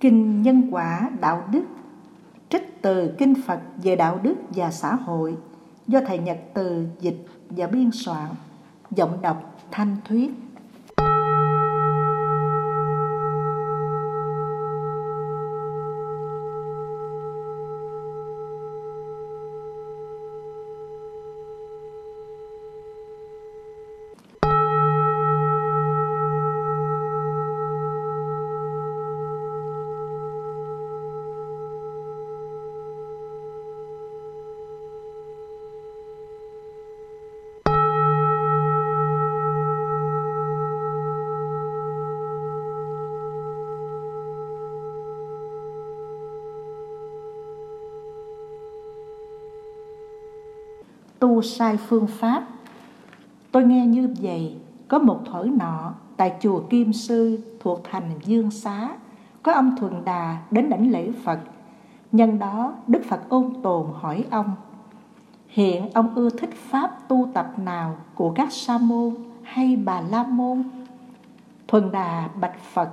Kinh Nhân quả Đạo đức, Trích từ Kinh Phật về đạo đức và xã hội do Thầy Nhật Từ dịch và biên soạn, Giọng đọc Thanh Thuyết. Tu sai phương pháp. Tôi nghe như vậy, có một thổi nọ tại chùa kim sư thuộc thành dương xá, có ông thuần đà đến đảnh lễ phật. Nhân đó, đức phật ôn tồn hỏi ông, hiện ông ưa thích pháp tu tập nào của các sa môn hay bà la môn? Thuần đà bạch phật,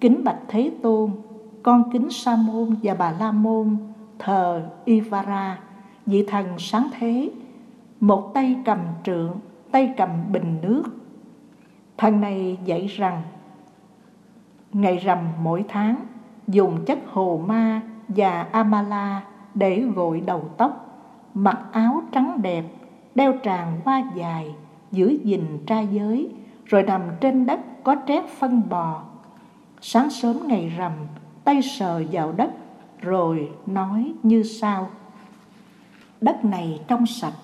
kính bạch thế tôn, con kính sa môn và bà la môn, thờ ivara vị thần sáng thế, một tay cầm trượng, tay cầm bình nước. Thần này dạy rằng, ngày rằm mỗi tháng, dùng chất hồ ma và amala để gội đầu tóc, mặc áo trắng đẹp, đeo tràng hoa dài, giữ gìn trai giới, rồi nằm trên đất có trét phân bò. Sáng sớm ngày rằm, tay sờ vào đất, rồi nói như sau đất này trong sạch,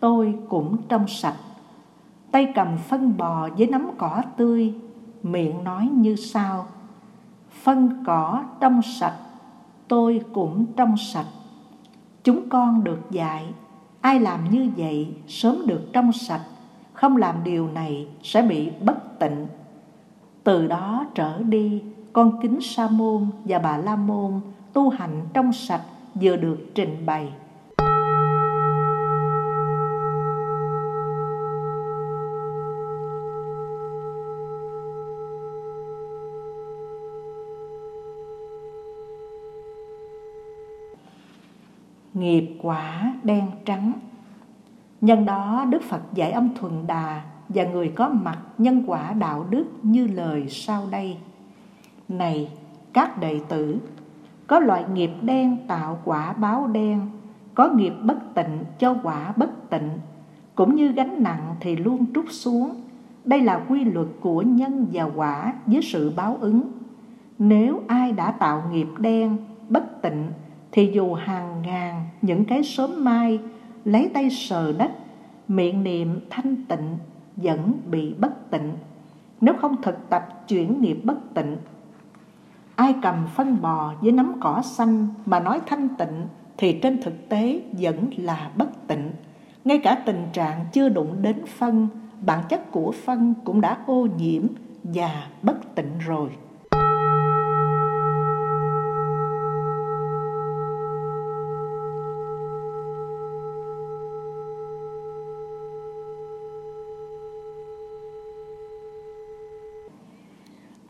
tôi cũng trong sạch. Tay cầm phân bò với nắm cỏ tươi, miệng nói như sau, phân cỏ trong sạch, tôi cũng trong sạch. Chúng con được dạy, ai làm như vậy sớm được trong sạch, không làm điều này sẽ bị bất tịnh. Từ đó trở đi, con kính sa môn và bà la môn tu hành trong sạch vừa được trình bày. Nghiệp quả đen trắng. Nhân đó, đức phật dạy ông thuần đà và người có mặt nhân quả đạo đức như lời sau đây. Này, các đệ tử, có loại nghiệp đen tạo quả báo đen, có nghiệp bất tịnh cho quả bất tịnh, cũng như gánh nặng thì luôn trút xuống. Đây là quy luật của nhân và quả với sự báo ứng. Nếu ai đã tạo nghiệp đen, bất tịnh thì dù hàng ngàn những cái sớm mai lấy tay sờ đất, miệng niệm thanh tịnh vẫn bị bất tịnh. Nếu không thực tập chuyển nghiệp bất tịnh, ai cầm phân bò với nắm cỏ xanh mà nói thanh tịnh thì trên thực tế vẫn là bất tịnh. Ngay cả tình trạng chưa đụng đến phân, bản chất của phân cũng đã ô nhiễm và bất tịnh rồi.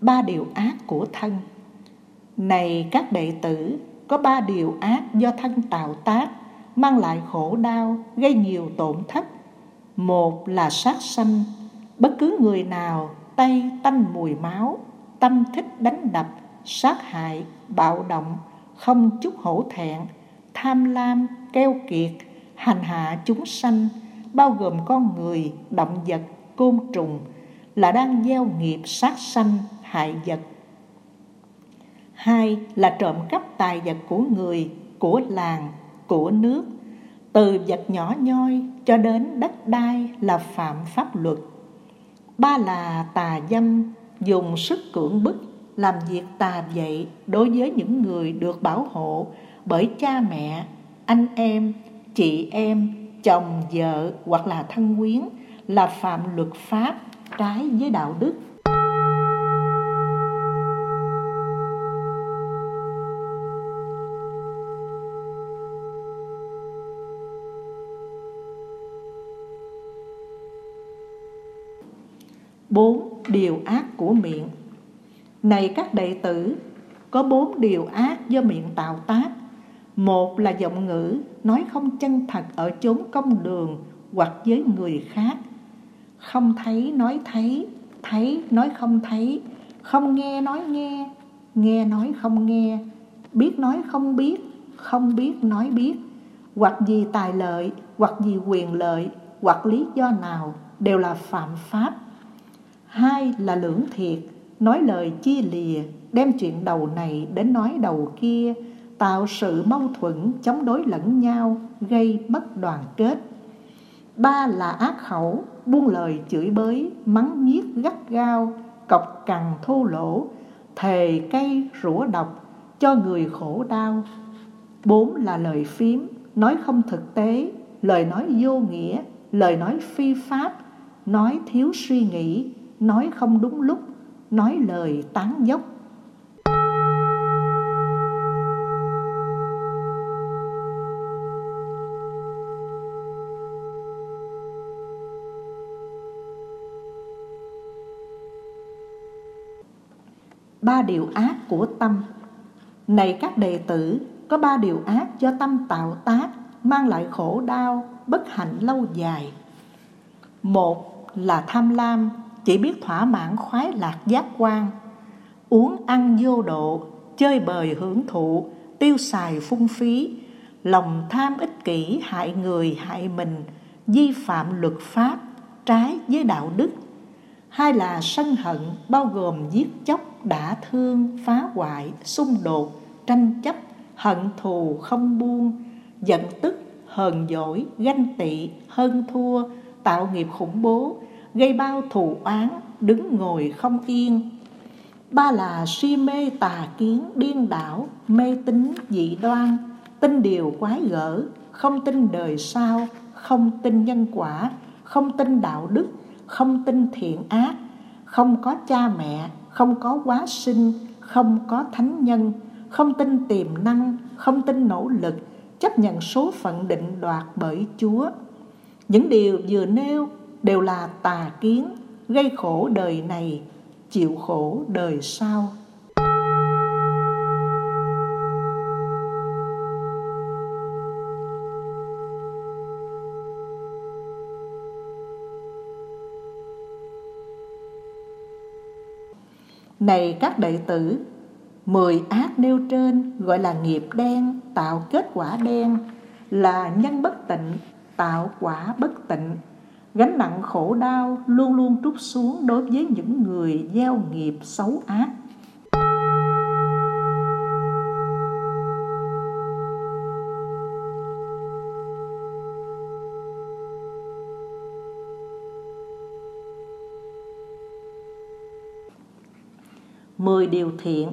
Ba điều ác của thân. Này các đệ tử, có ba điều ác do thân tạo tác, mang lại khổ đau, gây nhiều tổn thất. Một là sát sanh. Bất cứ người nào tay tanh mùi máu, tâm thích đánh đập, sát hại, bạo động, không chút hổ thẹn, tham lam, keo kiệt, hành hạ chúng sanh, bao gồm con người, động vật, côn trùng, là đang gieo nghiệp sát sanh hại vật. Hai là trộm cắp tài vật của người, của làng, của nước, từ vật nhỏ nhoi cho đến đất đai là phạm pháp luật. Ba là tà dâm, dùng sức cưỡng bức, làm việc tà dậy đối với những người được bảo hộ bởi cha mẹ, anh em, chị em, chồng, vợ hoặc là thân quyến là phạm luật pháp trái với đạo đức. Bốn điều ác của miệng này các đệ tử có bốn điều ác do miệng tạo tác. Một là giọng ngữ, nói không chân thật ở chốn công đường hoặc với người khác. Không thấy nói thấy, thấy nói không thấy, không nghe nói nghe, nghe nói không nghe, biết nói không biết, không biết nói biết, hoặc vì tài lợi, hoặc vì quyền lợi, hoặc lý do nào đều là phạm pháp. Hai là lưỡng thiệt, nói lời chia lìa, đem chuyện đầu này đến nói đầu kia, tạo sự mâu thuẫn chống đối lẫn nhau, gây bất đoàn kết. Ba là ác khẩu, buông lời chửi bới, mắng nhiếc gắt gao, cọc cằn thô lỗ, thề cây rủa độc, cho người khổ đau. Bốn là lời phím, nói không thực tế, lời nói vô nghĩa, lời nói phi pháp, nói thiếu suy nghĩ, nói không đúng lúc, nói lời tán dốc. Ba điều ác của tâm Này các đệ tử, có ba điều ác do tâm tạo tác mang lại khổ đau, bất hạnh lâu dài. Một là tham lam, chỉ biết thỏa mãn khoái lạc giác quan, uống ăn vô độ, chơi bời hưởng thụ, tiêu xài phung phí, lòng tham ích kỷ hại người hại mình, vi phạm luật pháp, trái với đạo đức. Hai là sân hận bao gồm giết chóc, đả thương, phá hoại, xung đột, tranh chấp, hận thù không buông, giận tức, hờn dỗi, ganh tị, hơn thua, tạo nghiệp khủng bố, gây bao thù oán, đứng ngồi không yên. Ba là si mê tà kiến, điên đảo, mê tín dị đoan, tin điều quái gở, không tin đời sau, không tin nhân quả, không tin đạo đức, không tin thiện ác, không có cha mẹ, không có quá sinh, không có thánh nhân, không tin tiềm năng, không tin nỗ lực, chấp nhận số phận định đoạt bởi Chúa. Những điều vừa nêu đều là tà kiến, gây khổ đời này, chịu khổ đời sau. Này các đệ tử, mười ác nêu trên gọi là nghiệp đen tạo kết quả đen, là nhân bất tịnh tạo quả bất tịnh gánh nặng khổ đau luôn luôn trút xuống đối với những người gieo nghiệp xấu ác. Mười điều thiện.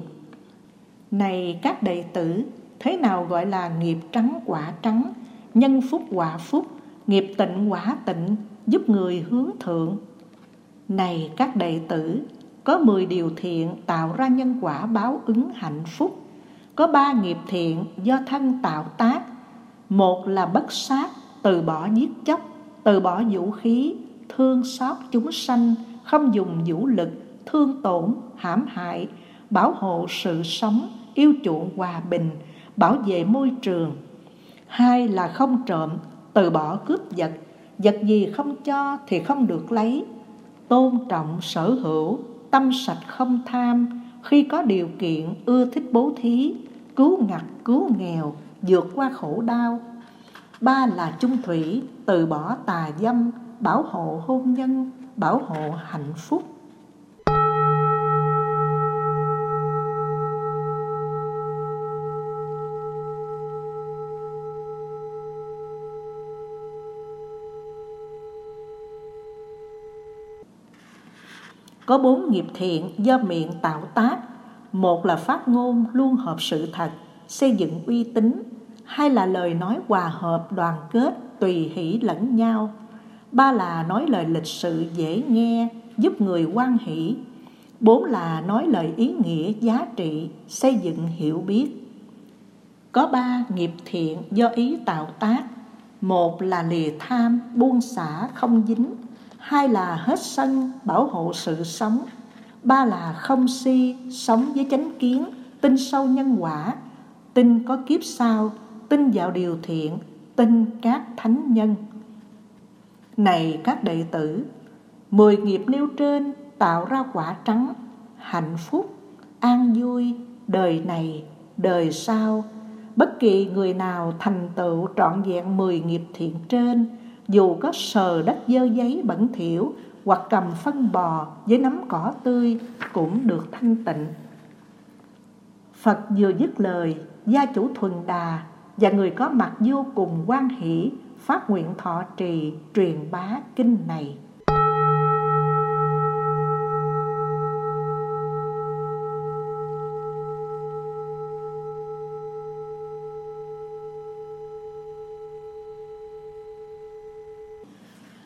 Này các đệ tử, thế nào gọi là nghiệp trắng quả trắng, nhân phúc quả phúc, nghiệp tịnh quả tịnh? Giúp người hướng thượng. Này các đệ tử, có 10 điều thiện tạo ra nhân quả báo ứng hạnh phúc. Có ba nghiệp thiện do thân tạo tác. Một là bất sát, từ bỏ giết chóc, từ bỏ vũ khí, thương xót chúng sanh, không dùng vũ lực, thương tổn, hãm hại, bảo hộ sự sống, yêu chuộng hòa bình, bảo vệ môi trường. Hai là không trộm, từ bỏ cướp giật vật gì không cho thì không được lấy. Tôn trọng sở hữu, tâm sạch không tham. Khi có điều kiện, ưa thích bố thí, cứu ngặt, cứu nghèo, vượt qua khổ đau. Ba là chung thủy, từ bỏ tà dâm, bảo hộ hôn nhân, bảo hộ hạnh phúc. Có bốn nghiệp thiện do miệng tạo tác. Một là phát ngôn luôn hợp sự thật Xây dựng uy tín. Hai là lời nói hòa hợp đoàn kết Tùy hỷ lẫn nhau. Ba là nói lời lịch sự dễ nghe Giúp người quan hỷ. Bốn là nói lời ý nghĩa giá trị Xây dựng hiểu biết. Có ba nghiệp thiện do ý tạo tác. Một là lìa tham, buông xả, không dính hai là hết sân bảo hộ sự sống. Ba là không si, sống với chánh kiến, tin sâu nhân quả. Tin có kiếp sau, tin vào điều thiện, tin các thánh nhân. Này các đệ tử, mười nghiệp nêu trên tạo ra quả trắng, hạnh phúc, an vui, đời này, đời sau. Bất kỳ người nào thành tựu trọn vẹn mười nghiệp thiện trên dù có sờ đất dơ giấy bẩn thỉu hoặc cầm phân bò với nắm cỏ tươi cũng được thanh tịnh. Phật vừa dứt lời, gia chủ thuần đà và người có mặt vô cùng quan hỷ phát nguyện thọ trì truyền bá kinh này.